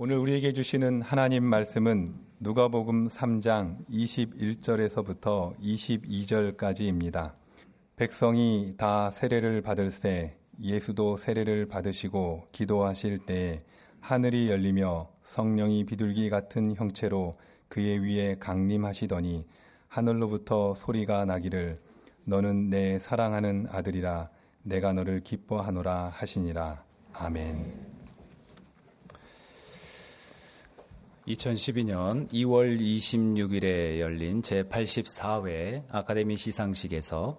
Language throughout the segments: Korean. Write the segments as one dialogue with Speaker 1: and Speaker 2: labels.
Speaker 1: 오늘 우리에게 주시는 하나님 말씀은 누가복음 3장 21절에서부터 22절까지입니다. 백성이 다 세례를 받을새 예수도 세례를 받으시고 기도하실 때 하늘이 열리며 성령이 비둘기 같은 형체로 그의 위에 강림하시더니 하늘로부터 소리가 나기를 너는 내 사랑하는 아들이라 내가 너를 기뻐하노라 하시니라. 아멘.
Speaker 2: 2012년 2월 26일에 열린 제84회 아카데미 시상식에서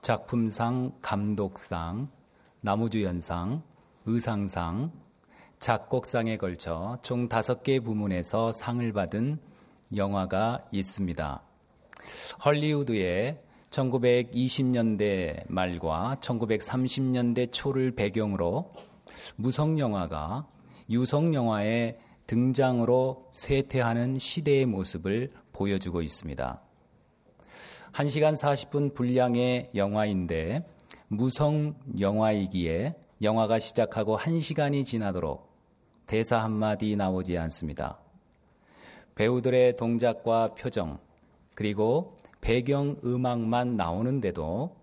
Speaker 2: 작품상, 감독상, 나무주연상, 의상상, 작곡상에 걸쳐 총 5개 부문에서 상을 받은 영화가 있습니다. 헐리우드의 1920년대 말과 1930년대 초를 배경으로 무성 영화가 유성 영화의 등장으로 쇠퇴하는 시대의 모습을 보여주고 있습니다. 1시간 40분 분량의 영화인데 무성 영화이기에 영화가 시작하고 1시간이 지나도록 대사 한마디 나오지 않습니다. 배우들의 동작과 표정, 그리고 배경 음악만 나오는데도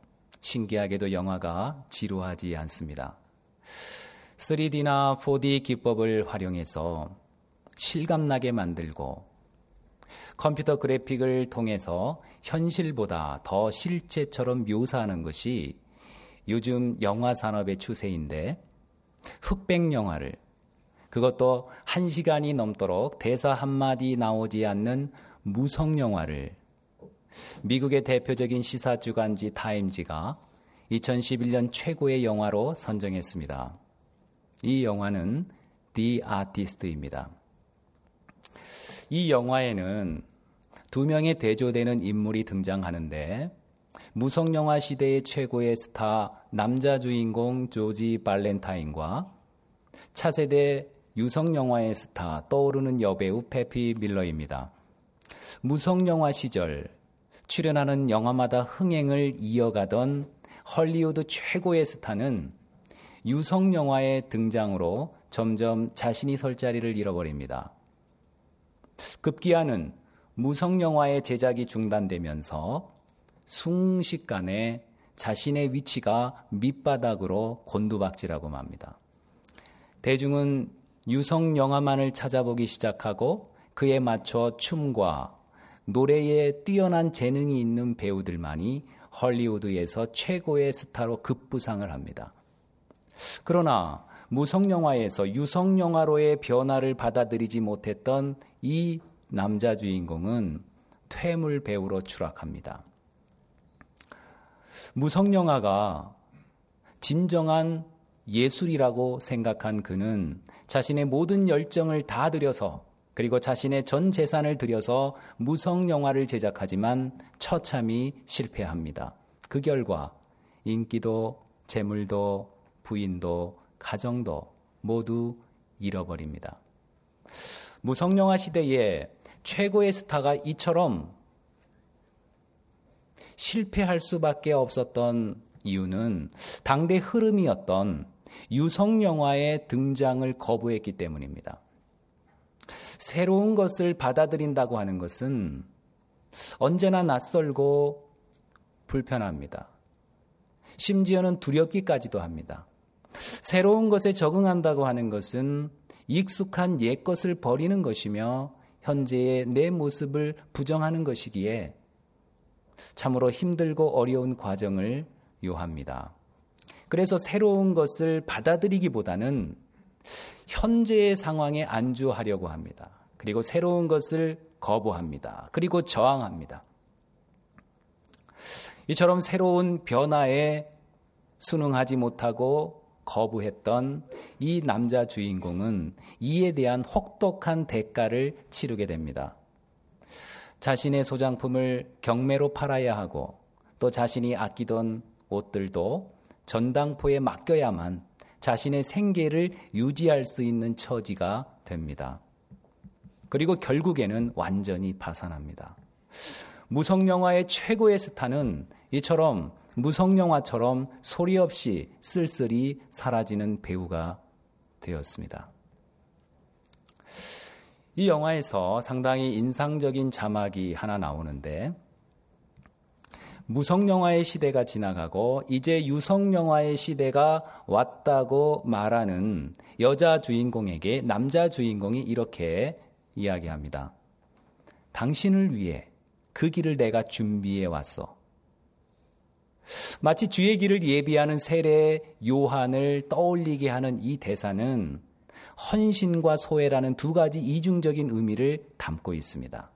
Speaker 2: 신기하게도 영화가 지루하지 않습니다. 3D나 4D 기법을 활용해서 실감나게 만들고 컴퓨터 그래픽을 통해서 현실보다 더 실제처럼 묘사하는 것이 요즘 영화 산업의 추세인데 흑백 영화를 그것도 한 시간이 넘도록 대사 한마디 나오지 않는 무성 영화를 미국의 대표적인 시사 주간지 타임지가 2011년 최고의 영화로 선정했습니다. 이 영화는 The Artist입니다. 이 영화에는 두 명의 대조되는 인물이 등장하는데 무성 영화 시대의 최고의 스타 남자 주인공 조지 발렌타인과 차세대 유성 영화의 스타 떠오르는 여배우 페피 밀러입니다. 무성 영화 시절 출연하는 영화마다 흥행을 이어가던 헐리우드 최고의 스타는 유성 영화의 등장으로 점점 자신이 설 자리를 잃어버립니다. 급기야는 무성 영화의 제작이 중단되면서 순식간에 자신의 위치가 밑바닥으로 곤두박질하고 맙니다. 대중은 유성 영화만을 찾아보기 시작하고 그에 맞춰 춤과 노래에 뛰어난 재능이 있는 배우들만이 헐리우드에서 최고의 스타로 급부상을 합니다. 그러나 무성 영화에서 유성 영화로의 변화를 받아들이지 못했던 이 남자 주인공은 퇴물 배우로 추락합니다. 무성 영화가 진정한 예술이라고 생각한 그는 자신의 모든 열정을 다 들여서 그리고 자신의 전 재산을 들여서 무성 영화를 제작하지만 처참히 실패합니다. 그 결과 인기도 재물도 부인도 가정도 모두 잃어버립니다. 무성 영화 시대에 최고의 스타가 이처럼 실패할 수밖에 없었던 이유는 당대 흐름이었던 유성 영화의 등장을 거부했기 때문입니다. 새로운 것을 받아들인다고 하는 것은 언제나 낯설고 불편합니다. 심지어는 두렵기까지도 합니다. 새로운 것에 적응한다고 하는 것은 익숙한 옛 것을 버리는 것이며 현재의 내 모습을 부정하는 것이기에 참으로 힘들고 어려운 과정을 요합니다. 그래서 새로운 것을 받아들이기보다는 현재의 상황에 안주하려고 합니다. 그리고 새로운 것을 거부합니다. 그리고 저항합니다. 이처럼 새로운 변화에 순응하지 못하고 거부했던 이 남자 주인공은 이에 대한 혹독한 대가를 치르게 됩니다. 자신의 소장품을 경매로 팔아야 하고 또 자신이 아끼던 옷들도 전당포에 맡겨야만 자신의 생계를 유지할 수 있는 처지가 됩니다. 그리고 결국에는 완전히 파산합니다. 무성영화의 최고의 스타는 이처럼 무성영화처럼 소리 없이 쓸쓸히 사라지는 배우가 되었습니다. 이 영화에서 상당히 인상적인 자막이 하나 나오는데 무성 영화의 시대가 지나가고 이제 유성 영화의 시대가 왔다고 말하는 여자 주인공에게 남자 주인공이 이렇게 이야기합니다. 당신을 위해 그 길을 내가 준비해 왔어. 마치 주의 길을 예비하는 세례 요한을 떠올리게 하는 이 대사는 헌신과 소외라는 두 가지 이중적인 의미를 담고 있습니다.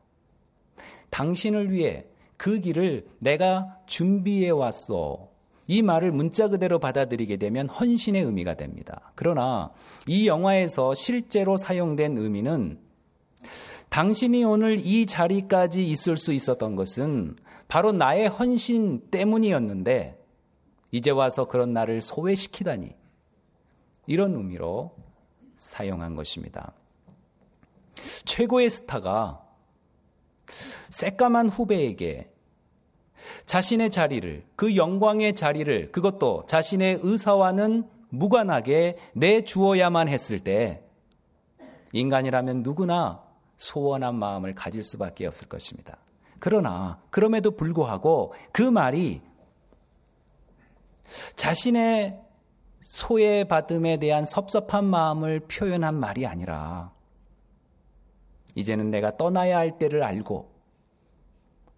Speaker 2: 당신을 위해 그 길을 내가 준비해 왔어. 이 말을 문자 그대로 받아들이게 되면 헌신의 의미가 됩니다. 그러나 이 영화에서 실제로 사용된 의미는 당신이 오늘 이 자리까지 있을 수 있었던 것은 바로 나의 헌신 때문이었는데 이제 와서 그런 나를 소외시키다니 이런 의미로 사용한 것입니다. 최고의 스타가 새까만 후배에게 자신의 자리를, 그 영광의 자리를, 그것도 자신의 의사와는 무관하게 내주어야만 했을 때, 인간이라면 누구나 소원한 마음을 가질 수밖에 없을 것입니다. 그러나, 그럼에도 불구하고 그 말이 자신의 소외받음에 대한 섭섭한 마음을 표현한 말이 아니라 이제는 내가 떠나야 할 때를 알고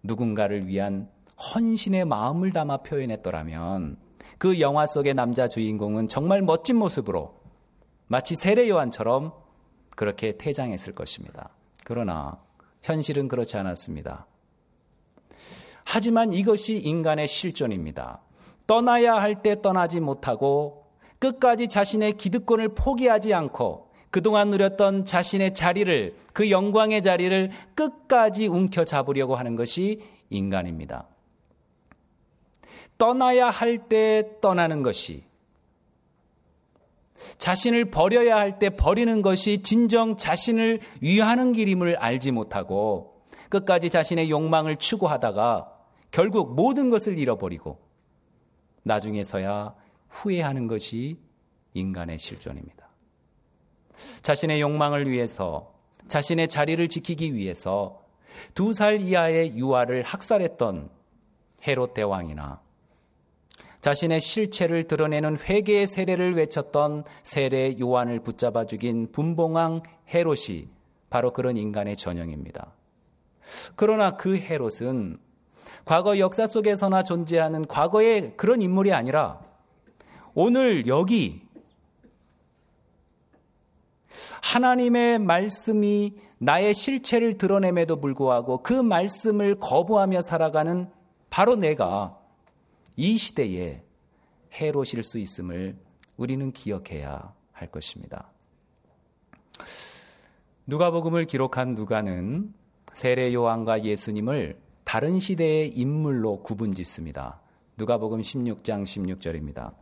Speaker 2: 누군가를 위한 헌신의 마음을 담아 표현했더라면 그 영화 속의 남자 주인공은 정말 멋진 모습으로 마치 세례 요한처럼 그렇게 퇴장했을 것입니다. 그러나 현실은 그렇지 않았습니다. 하지만 이것이 인간의 실존입니다. 떠나야 할 때 떠나지 못하고 끝까지 자신의 기득권을 포기하지 않고 그동안 누렸던 자신의 자리를, 그 영광의 자리를 끝까지 움켜잡으려고 하는 것이 인간입니다. 떠나야 할 때 떠나는 것이, 자신을 버려야 할 때 버리는 것이 진정 자신을 위하는 길임을 알지 못하고 끝까지 자신의 욕망을 추구하다가 결국 모든 것을 잃어버리고 나중에서야 후회하는 것이 인간의 실존입니다. 자신의 욕망을 위해서 자신의 자리를 지키기 위해서 두 살 이하의 유아를 학살했던 헤롯 대왕이나 자신의 실체를 드러내는 회개의 세례를 외쳤던 세례 요한을 붙잡아 죽인 분봉왕 헤롯이 바로 그런 인간의 전형입니다. 그러나 그 헤롯은 과거 역사 속에서나 존재하는 과거의 그런 인물이 아니라 오늘 여기 하나님의 말씀이 나의 실체를 드러냄에도 불구하고 그 말씀을 거부하며 살아가는 바로 내가 이 시대에 해로실 수 있음을 우리는 기억해야 할 것입니다. 누가복음을 기록한 누가는 세례 요한과 예수님을 다른 시대의 인물로 구분 짓습니다. 누가복음 16장 16절입니다.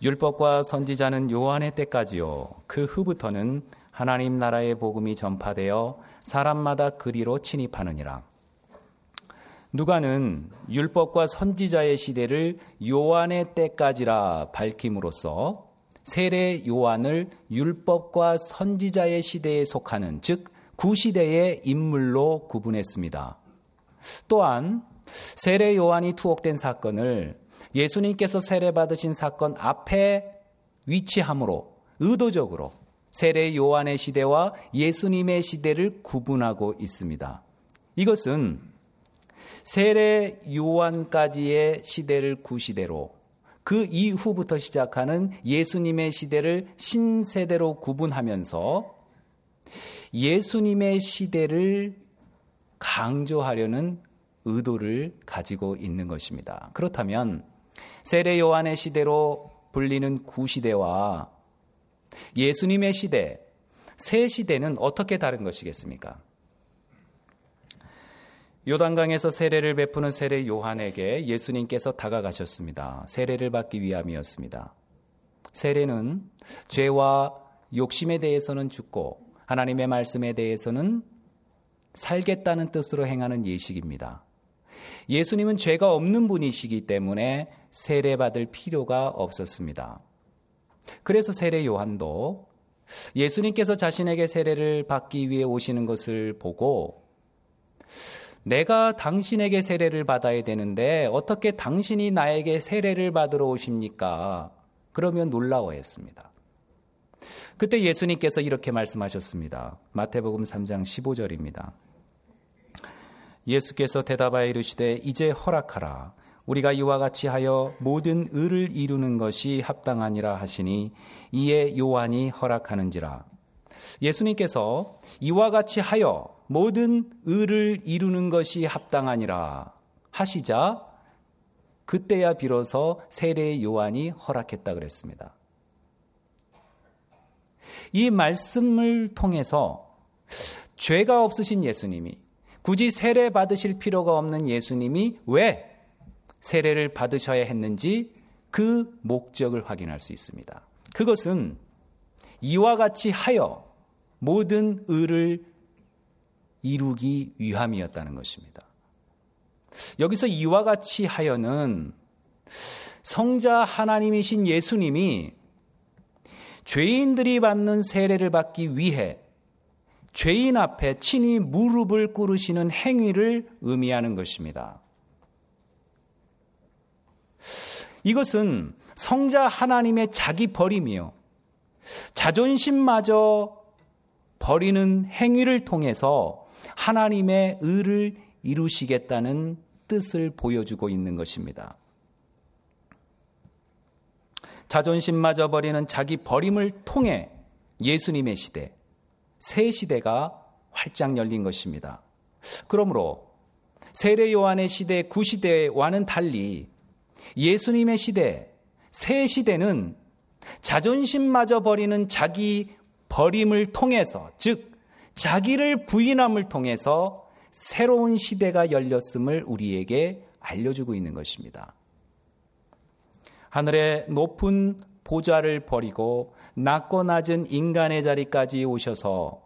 Speaker 2: 율법과 선지자는 요한의 때까지요. 그 후부터는 하나님 나라의 복음이 전파되어 사람마다 그리로 침입하느니라. 누가는 율법과 선지자의 시대를 요한의 때까지라 밝힘으로써 세례 요한을 율법과 선지자의 시대에 속하는 즉 구시대의 인물로 구분했습니다. 또한 세례 요한이 투옥된 사건을 예수님께서 세례받으신 사건 앞에 위치함으로 의도적으로 세례 요한의 시대와 예수님의 시대를 구분하고 있습니다. 이것은 세례 요한까지의 시대를 구시대로 그 이후부터 시작하는 예수님의 시대를 신세대로 구분하면서 예수님의 시대를 강조하려는 의도를 가지고 있는 것입니다. 그렇다면 세례 요한의 시대로 불리는 구시대와 예수님의 시대, 새 시대는 어떻게 다른 것이겠습니까? 요단강에서 세례를 베푸는 세례 요한에게 예수님께서 다가가셨습니다. 세례를 받기 위함이었습니다. 세례는 죄와 욕심에 대해서는 죽고 하나님의 말씀에 대해서는 살겠다는 뜻으로 행하는 예식입니다. 예수님은 죄가 없는 분이시기 때문에 세례받을 필요가 없었습니다. 그래서 세례 요한도 예수님께서 자신에게 세례를 받기 위해 오시는 것을 보고 내가 당신에게 세례를 받아야 되는데 어떻게 당신이 나에게 세례를 받으러 오십니까? 그러면 놀라워했습니다. 그때 예수님께서 이렇게 말씀하셨습니다. 마태복음 3장 15절입니다. 예수께서 대답하여 이르시되 이제 허락하라. 우리가 이와 같이 하여 모든 의를 이루는 것이 합당하니라 하시니 이에 요한이 허락하는지라. 예수님께서 이와 같이 하여 모든 의를 이루는 것이 합당하니라 하시자 그때야 비로소 세례 요한이 허락했다 그랬습니다. 이 말씀을 통해서 죄가 없으신 예수님이 굳이 세례 받으실 필요가 없는 예수님이 왜 세례를 받으셔야 했는지 그 목적을 확인할 수 있습니다. 그것은 이와 같이 하여 모든 의를 이루기 위함이었다는 것입니다. 여기서 이와 같이 하여는 성자 하나님이신 예수님이 죄인들이 받는 세례를 받기 위해 죄인 앞에 친히 무릎을 꿇으시는 행위를 의미하는 것입니다. 이것은 성자 하나님의 자기 버림이요. 자존심마저 버리는 행위를 통해서 하나님의 의를 이루시겠다는 뜻을 보여주고 있는 것입니다. 자존심마저 버리는 자기 버림을 통해 예수님의 시대, 새 시대가 활짝 열린 것입니다. 그러므로 세례 요한의 시대, 구시대와는 달리 예수님의 시대, 새 시대는 자존심마저 버리는 자기 버림을 통해서, 즉, 자기를 부인함을 통해서 새로운 시대가 열렸음을 우리에게 알려주고 있는 것입니다. 하늘의 높은 보좌를 버리고 낮고 낮은 인간의 자리까지 오셔서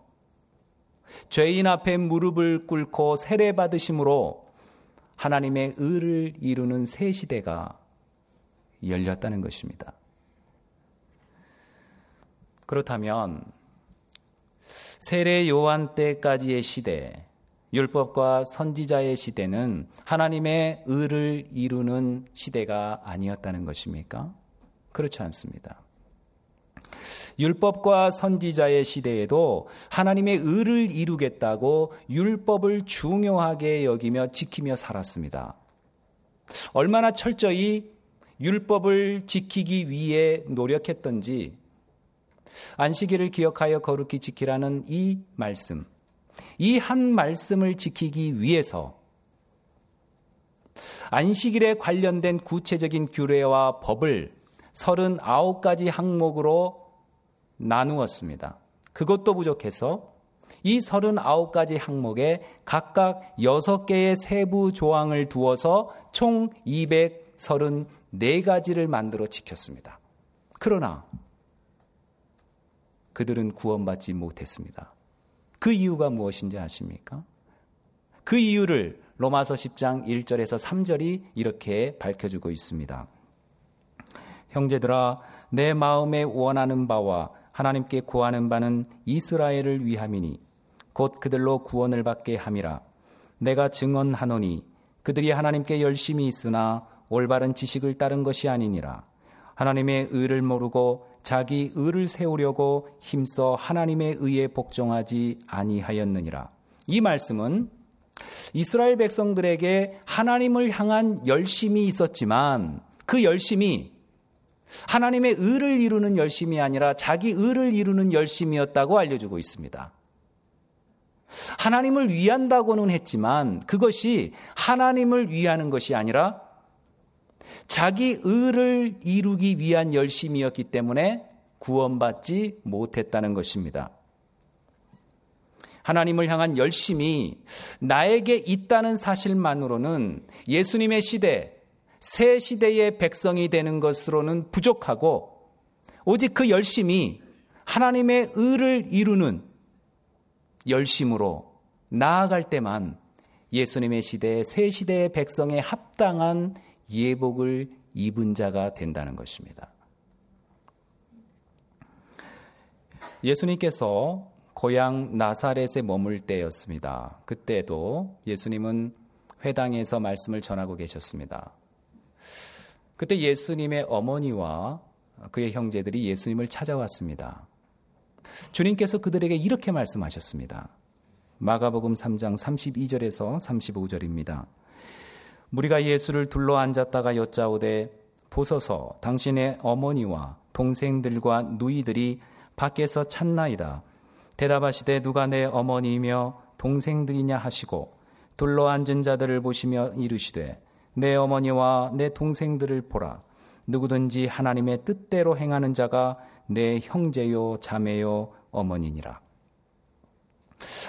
Speaker 2: 죄인 앞에 무릎을 꿇고 세례 받으심으로 하나님의 의를 이루는 새 시대가 열렸다는 것입니다. 그렇다면 세례 요한 때까지의 시대, 율법과 선지자의 시대는 하나님의 의를 이루는 시대가 아니었다는 것입니까? 그렇지 않습니다. 율법과 선지자의 시대에도 하나님의 의를 이루겠다고 율법을 중요하게 여기며 지키며 살았습니다. 얼마나 철저히 율법을 지키기 위해 노력했던지 안식일을 기억하여 거룩히 지키라는 이 말씀, 이 한 말씀을 지키기 위해서 안식일에 관련된 구체적인 규례와 법을 39가지 항목으로 나누었습니다. 그것도 부족해서 이 39가지 항목에 각각 6개의 세부 조항을 두어서 총 234가지를 만들어 지켰습니다. 그러나 그들은 구원받지 못했습니다. 그 이유가 무엇인지 아십니까? 그 이유를 로마서 10장 1절에서 3절이 이렇게 밝혀주고 있습니다. 형제들아, 내 마음에 원하는 바와 하나님께 구하는 바는 이스라엘을 위함이니 곧 그들로 구원을 받게 함이라. 내가 증언하노니 그들이 하나님께 열심히 있으나 올바른 지식을 따른 것이 아니니라. 하나님의 의를 모르고 자기 의를 세우려고 힘써 하나님의 의에 복종하지 아니하였느니라. 이 말씀은 이스라엘 백성들에게 하나님을 향한 열심이 있었지만 그 열심이 하나님의 의를 이루는 열심이 아니라 자기 의를 이루는 열심이었다고 알려주고 있습니다. 하나님을 위한다고는 했지만 그것이 하나님을 위하는 것이 아니라 자기 의를 이루기 위한 열심이었기 때문에 구원받지 못했다는 것입니다. 하나님을 향한 열심이 나에게 있다는 사실만으로는 예수님의 시대, 새 시대의 백성이 되는 것으로는 부족하고 오직 그 열심이 하나님의 의를 이루는 열심으로 나아갈 때만 예수님의 시대, 새 시대의 백성에 합당한 예복을 입은 자가 된다는 것입니다. 예수님께서 고향 나사렛에 머물 때였습니다. 그때도 예수님은 회당에서 말씀을 전하고 계셨습니다. 그때 예수님의 어머니와 그의 형제들이 예수님을 찾아왔습니다. 주님께서 그들에게 이렇게 말씀하셨습니다. 마가복음 3장 32절에서 35절입니다. 무리가 예수를 둘러 앉았다가 여짜오되 보소서 당신의 어머니와 동생들과 누이들이 밖에서 찾나이다. 대답하시되 누가 내 어머니이며 동생들이냐 하시고 둘러 앉은 자들을 보시며 이르시되 내 어머니와 내 동생들을 보라. 누구든지 하나님의 뜻대로 행하는 자가 내 형제요 자매요 어머니니라.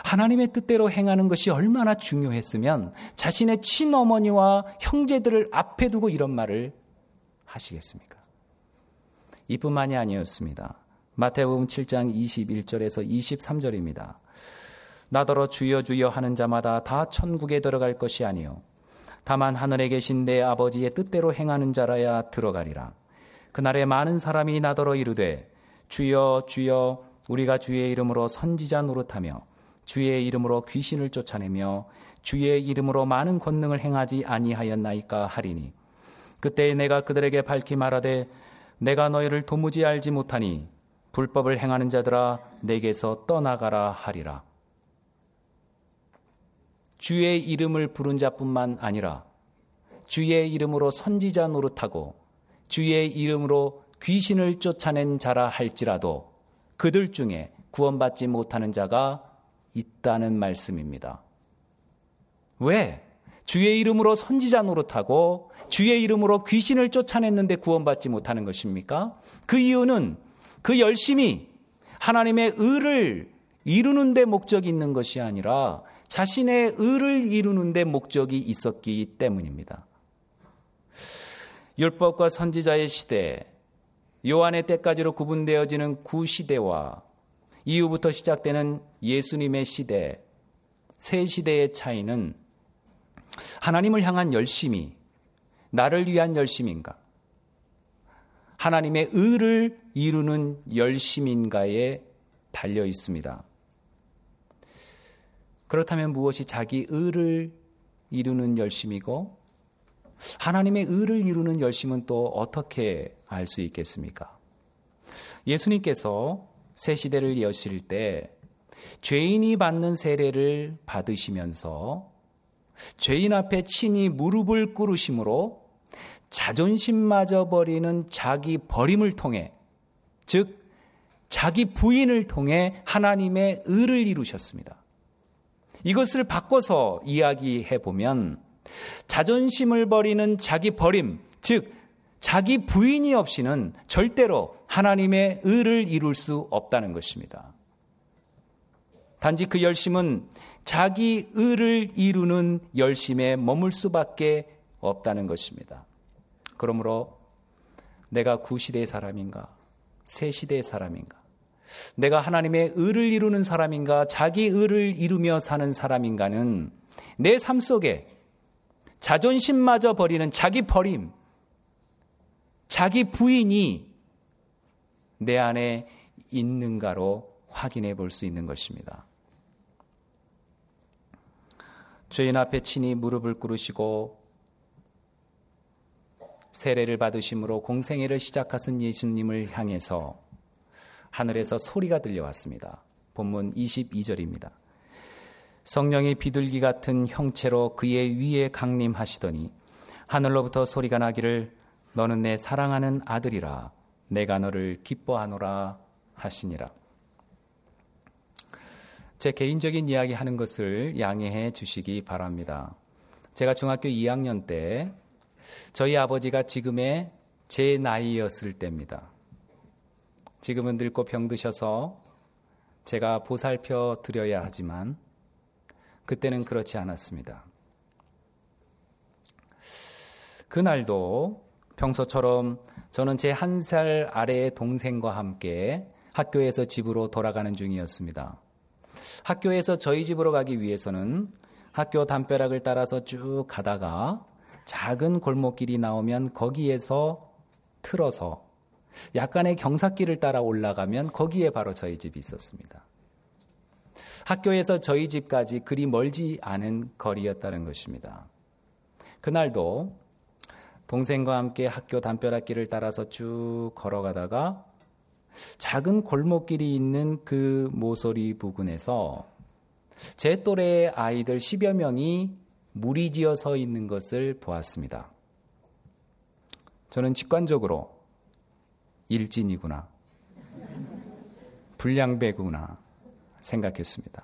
Speaker 2: 하나님의 뜻대로 행하는 것이 얼마나 중요했으면 자신의 친어머니와 형제들을 앞에 두고 이런 말을 하시겠습니까? 이뿐만이 아니었습니다. 마태복음 7장 21절에서 23절입니다. 나더러 주여 주여 하는 자마다 다 천국에 들어갈 것이 아니요 다만 하늘에 계신 내 아버지의 뜻대로 행하는 자라야 들어가리라. 그날에 많은 사람이 나더러 이르되 주여 주여 우리가 주의 이름으로 선지자 노릇하며 주의 이름으로 귀신을 쫓아내며 주의 이름으로 많은 권능을 행하지 아니하였나이까 하리니 그때 내가 그들에게 밝히 말하되 내가 너희를 도무지 알지 못하니 불법을 행하는 자들아 내게서 떠나가라 하리라. 주의 이름을 부른 자뿐만 아니라 주의 이름으로 선지자 노릇하고 주의 이름으로 귀신을 쫓아낸 자라 할지라도 그들 중에 구원받지 못하는 자가 있다는 말씀입니다. 왜? 주의 이름으로 선지자 노릇하고 주의 이름으로 귀신을 쫓아냈는데 구원받지 못하는 것입니까? 그 이유는 그 열심이 하나님의 의를 이루는 데 목적이 있는 것이 아니라 자신의 의를 이루는 데 목적이 있었기 때문입니다. 율법과 선지자의 시대, 요한의 때까지로 구분되어지는 구시대와 이후부터 시작되는 예수님의 시대, 새 시대의 차이는 하나님을 향한 열심이 나를 위한 열심인가? 하나님의 의를 이루는 열심인가에 달려 있습니다. 그렇다면 무엇이 자기 의를 이루는 열심이고 하나님의 의를 이루는 열심은 또 어떻게 알 수 있겠습니까? 예수님께서 새 시대를 여실 때 죄인이 받는 세례를 받으시면서 죄인 앞에 친히 무릎을 꿇으심으로 자존심마저 버리는 자기 버림을 통해 즉 자기 부인을 통해 하나님의 의를 이루셨습니다. 이것을 바꿔서 이야기해 보면 자존심을 버리는 자기 버림, 즉 자기 부인이 없이는 절대로 하나님의 의를 이룰 수 없다는 것입니다. 단지 그 열심은 자기 의를 이루는 열심에 머물 수밖에 없다는 것입니다. 그러므로 내가 구시대의 사람인가, 새시대의 사람인가, 내가 하나님의 의를 이루는 사람인가, 자기 의를 이루며 사는 사람인가는 내 삶 속에 자존심마저 버리는 자기 버림, 자기 부인이 내 안에 있는가로 확인해 볼 수 있는 것입니다. 죄인 앞에 친히 무릎을 꿇으시고 세례를 받으심으로 공생애를 시작하신 예수님을 향해서 하늘에서 소리가 들려왔습니다. 본문 22절입니다. 성령이 비둘기 같은 형체로 그의 위에 강림하시더니 하늘로부터 소리가 나기를 너는 내 사랑하는 아들이라 내가 너를 기뻐하노라 하시니라. 제 개인적인 이야기 하는 것을 양해해 주시기 바랍니다. 제가 중학교 2학년 때 저희 아버지가 지금의 제 나이였을 때입니다. 지금은 늙고 병드셔서 제가 보살펴 드려야 하지만 그때는 그렇지 않았습니다. 그날도 평소처럼 저는 제 한 살 아래의 동생과 함께 학교에서 집으로 돌아가는 중이었습니다. 학교에서 저희 집으로 가기 위해서는 학교 담벼락을 따라서 쭉 가다가 작은 골목길이 나오면 거기에서 틀어서 약간의 경사길을 따라 올라가면 거기에 바로 저희 집이 있었습니다. 학교에서 저희 집까지 그리 멀지 않은 거리였다는 것입니다. 그날도 동생과 함께 학교 담벼락길을 따라서 쭉 걸어가다가 작은 골목길이 있는 그 모서리 부근에서 제 또래의 아이들 10여 명이 무리지어 서 있는 것을 보았습니다. 저는 직관적으로 일진이구나. 불량배구나. 생각했습니다.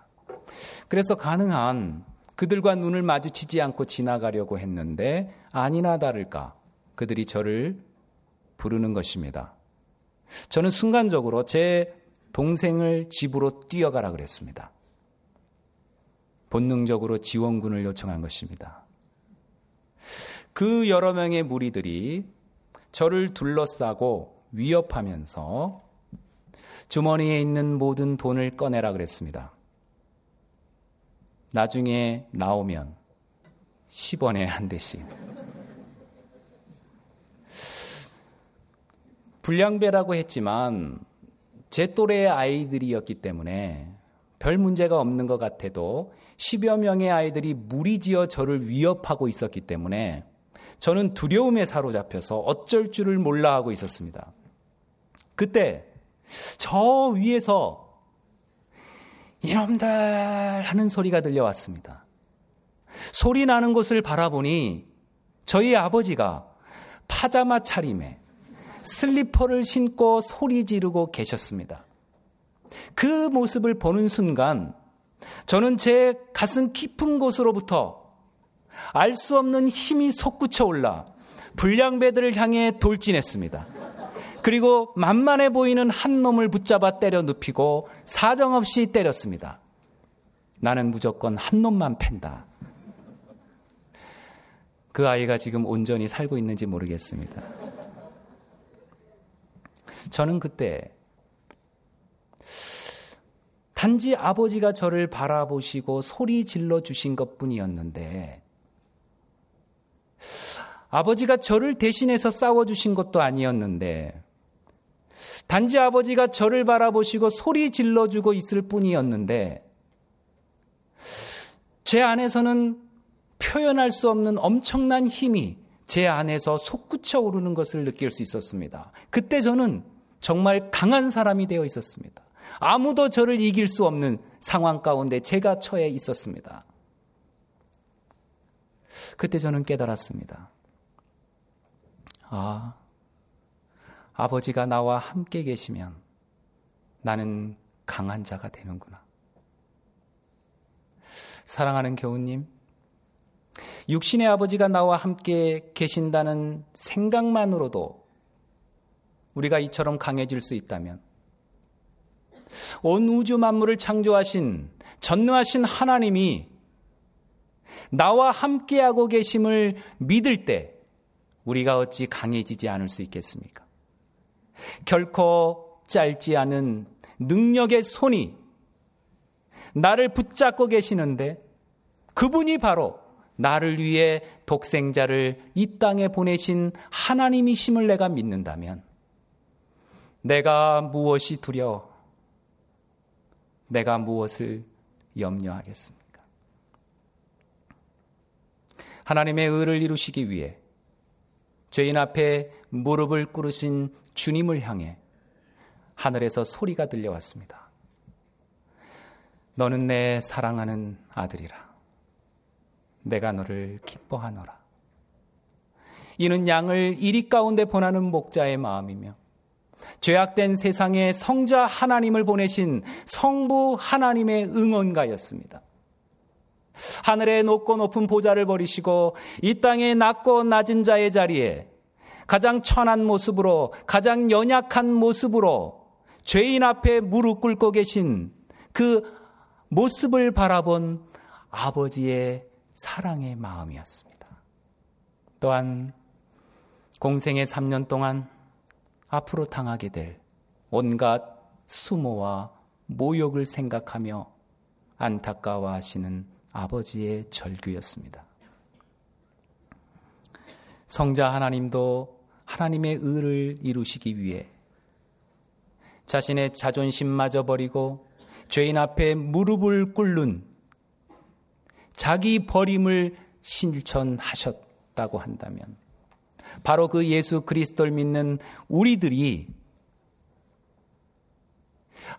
Speaker 2: 그래서 가능한 그들과 눈을 마주치지 않고 지나가려고 했는데 아니나 다를까 그들이 저를 부르는 것입니다. 저는 순간적으로 제 동생을 집으로 뛰어가라 그랬습니다. 본능적으로 지원군을 요청한 것입니다. 그 여러 명의 무리들이 저를 둘러싸고 위협하면서 주머니에 있는 모든 돈을 꺼내라 그랬습니다. 나중에 나오면 10원에 한 대씩. 불량배라고 했지만 제 또래의 아이들이었기 때문에 별 문제가 없는 것 같아도 10여 명의 아이들이 무리지어 저를 위협하고 있었기 때문에 저는 두려움에 사로잡혀서 어쩔 줄을 몰라 하고 있었습니다. 그때 저 위에서 이놈들 하는 소리가 들려왔습니다. 소리 나는 곳을 바라보니 저희 아버지가 파자마 차림에 슬리퍼를 신고 소리 지르고 계셨습니다. 그 모습을 보는 순간 저는 제 가슴 깊은 곳으로부터 알 수 없는 힘이 솟구쳐 올라 불량배들을 향해 돌진했습니다. 그리고 만만해 보이는 한 놈을 붙잡아 때려 눕히고 사정없이 때렸습니다. 나는 무조건 한 놈만 팬다. 그 아이가 지금 온전히 살고 있는지 모르겠습니다. 저는 그때 단지 아버지가 저를 바라보시고 소리 질러 주신 것 뿐이었는데, 아버지가 저를 대신해서 싸워주신 것도 아니었는데, 단지 아버지가 저를 바라보시고 소리 질러주고 있을 뿐이었는데, 제 안에서는 표현할 수 없는 엄청난 힘이 제 안에서 솟구쳐 오르는 것을 느낄 수 있었습니다. 그때 저는 정말 강한 사람이 되어 있었습니다. 아무도 저를 이길 수 없는 상황 가운데 제가 처해 있었습니다. 그때 저는 깨달았습니다. 아, 아버지가 나와 함께 계시면 나는 강한 자가 되는구나. 사랑하는 교우님, 육신의 아버지가 나와 함께 계신다는 생각만으로도 우리가 이처럼 강해질 수 있다면 온 우주 만물을 창조하신 전능하신 하나님이 나와 함께하고 계심을 믿을 때 우리가 어찌 강해지지 않을 수 있겠습니까? 결코 짧지 않은 능력의 손이 나를 붙잡고 계시는데 그분이 바로 나를 위해 독생자를 이 땅에 보내신 하나님이심을 내가 믿는다면 내가 무엇이 두려워? 내가 무엇을 염려하겠습니까? 하나님의 의를 이루시기 위해 죄인 앞에 무릎을 꿇으신 주님을 향해 하늘에서 소리가 들려왔습니다. 너는 내 사랑하는 아들이라. 내가 너를 기뻐하노라. 이는 양을 이리 가운데 보내는 목자의 마음이며 죄악된 세상에 성자 하나님을 보내신 성부 하나님의 응원가였습니다. 하늘에 높고 높은 보좌를 버리시고 이 땅에 낮고 낮은 자의 자리에 가장 천한 모습으로 가장 연약한 모습으로 죄인 앞에 무릎 꿇고 계신 그 모습을 바라본 아버지의 사랑의 마음이었습니다. 또한 공생의 3년 동안 앞으로 당하게 될 온갖 수모와 모욕을 생각하며 안타까워하시는 아버지의 절규였습니다. 성자 하나님도 하나님의 의를 이루시기 위해 자신의 자존심마저 버리고 죄인 앞에 무릎을 꿇는 자기 버림을 실천하셨다고 한다면 바로 그 예수 그리스도를 믿는 우리들이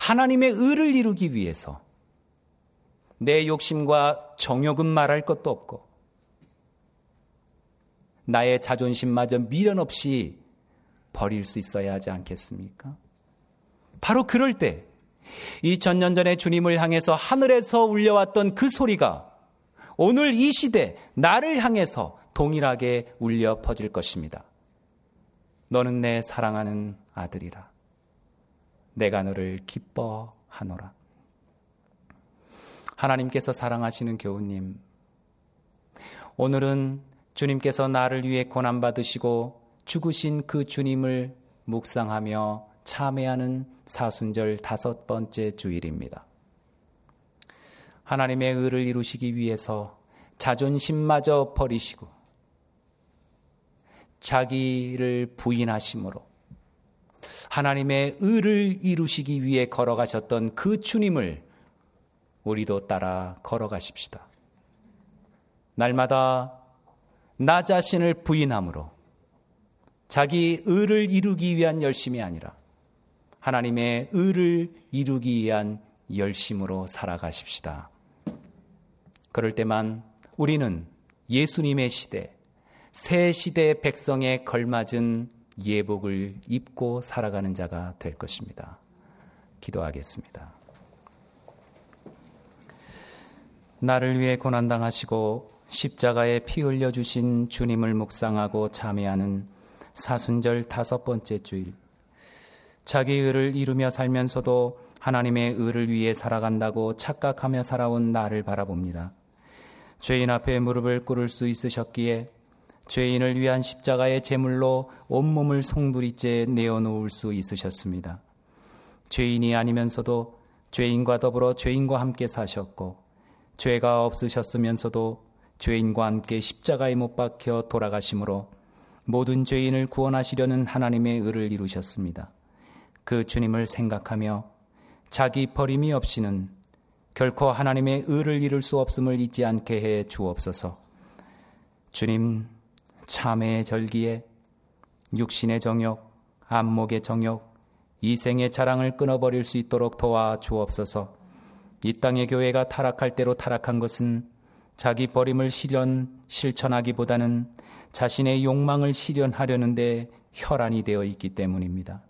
Speaker 2: 하나님의 의를 이루기 위해서 내 욕심과 정욕은 말할 것도 없고 나의 자존심마저 미련 없이 버릴 수 있어야 하지 않겠습니까? 바로 그럴 때 2000년 전에 주님을 향해서 하늘에서 울려왔던 그 소리가 오늘 이 시대 나를 향해서 동일하게 울려 퍼질 것입니다. 너는 내 사랑하는 아들이라. 내가 너를 기뻐하노라. 하나님께서 사랑하시는 교우님, 오늘은 주님께서 나를 위해 고난받으시고 죽으신 그 주님을 묵상하며 참회하는 사순절 다섯 번째 주일입니다. 하나님의 의를 이루시기 위해서 자존심마저 버리시고 자기를 부인하심으로 하나님의 의를 이루시기 위해 걸어가셨던 그 주님을 우리도 따라 걸어가십시다. 날마다 나 자신을 부인함으로 자기 의를 이루기 위한 열심이 아니라 하나님의 의를 이루기 위한 열심으로 살아가십시다. 그럴 때만 우리는 예수님의 시대, 새 시대 백성에 걸맞은 예복을 입고 살아가는 자가 될 것입니다. 기도하겠습니다. 나를 위해 고난당하시고 십자가에 피 흘려 주신 주님을 묵상하고 참회하는 사순절 다섯 번째 주일. 자기 의를 이루며 살면서도 하나님의 의를 위해 살아간다고 착각하며 살아온 나를 바라봅니다. 죄인 앞에 무릎을 꿇을 수 있으셨기에 죄인을 위한 십자가의 제물로 온몸을 송두리째 내어놓을 수 있으셨습니다. 죄인이 아니면서도 죄인과 더불어 죄인과 함께 사셨고 죄가 없으셨으면서도 죄인과 함께 십자가에 못 박혀 돌아가심으로 모든 죄인을 구원하시려는 하나님의 의를 이루셨습니다. 그 주님을 생각하며 자기 버림이 없이는 결코 하나님의 의를 이룰 수 없음을 잊지 않게 해 주옵소서. 주님, 참회의 절기에 육신의 정욕, 안목의 정욕, 이생의 자랑을 끊어버릴 수 있도록 도와 주옵소서. 이 땅의 교회가 타락할 대로 타락한 것은 자기 버림을 실현, 실천하기보다는 자신의 욕망을 실현하려는데 혈안이 되어 있기 때문입니다.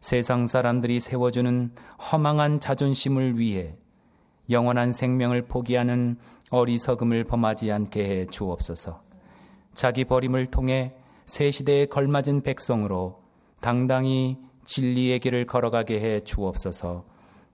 Speaker 2: 세상 사람들이 세워주는 허망한 자존심을 위해 영원한 생명을 포기하는 어리석음을 범하지 않게 해 주옵소서. 자기 버림을 통해 새 시대에 걸맞은 백성으로 당당히 진리의 길을 걸어가게 해 주옵소서.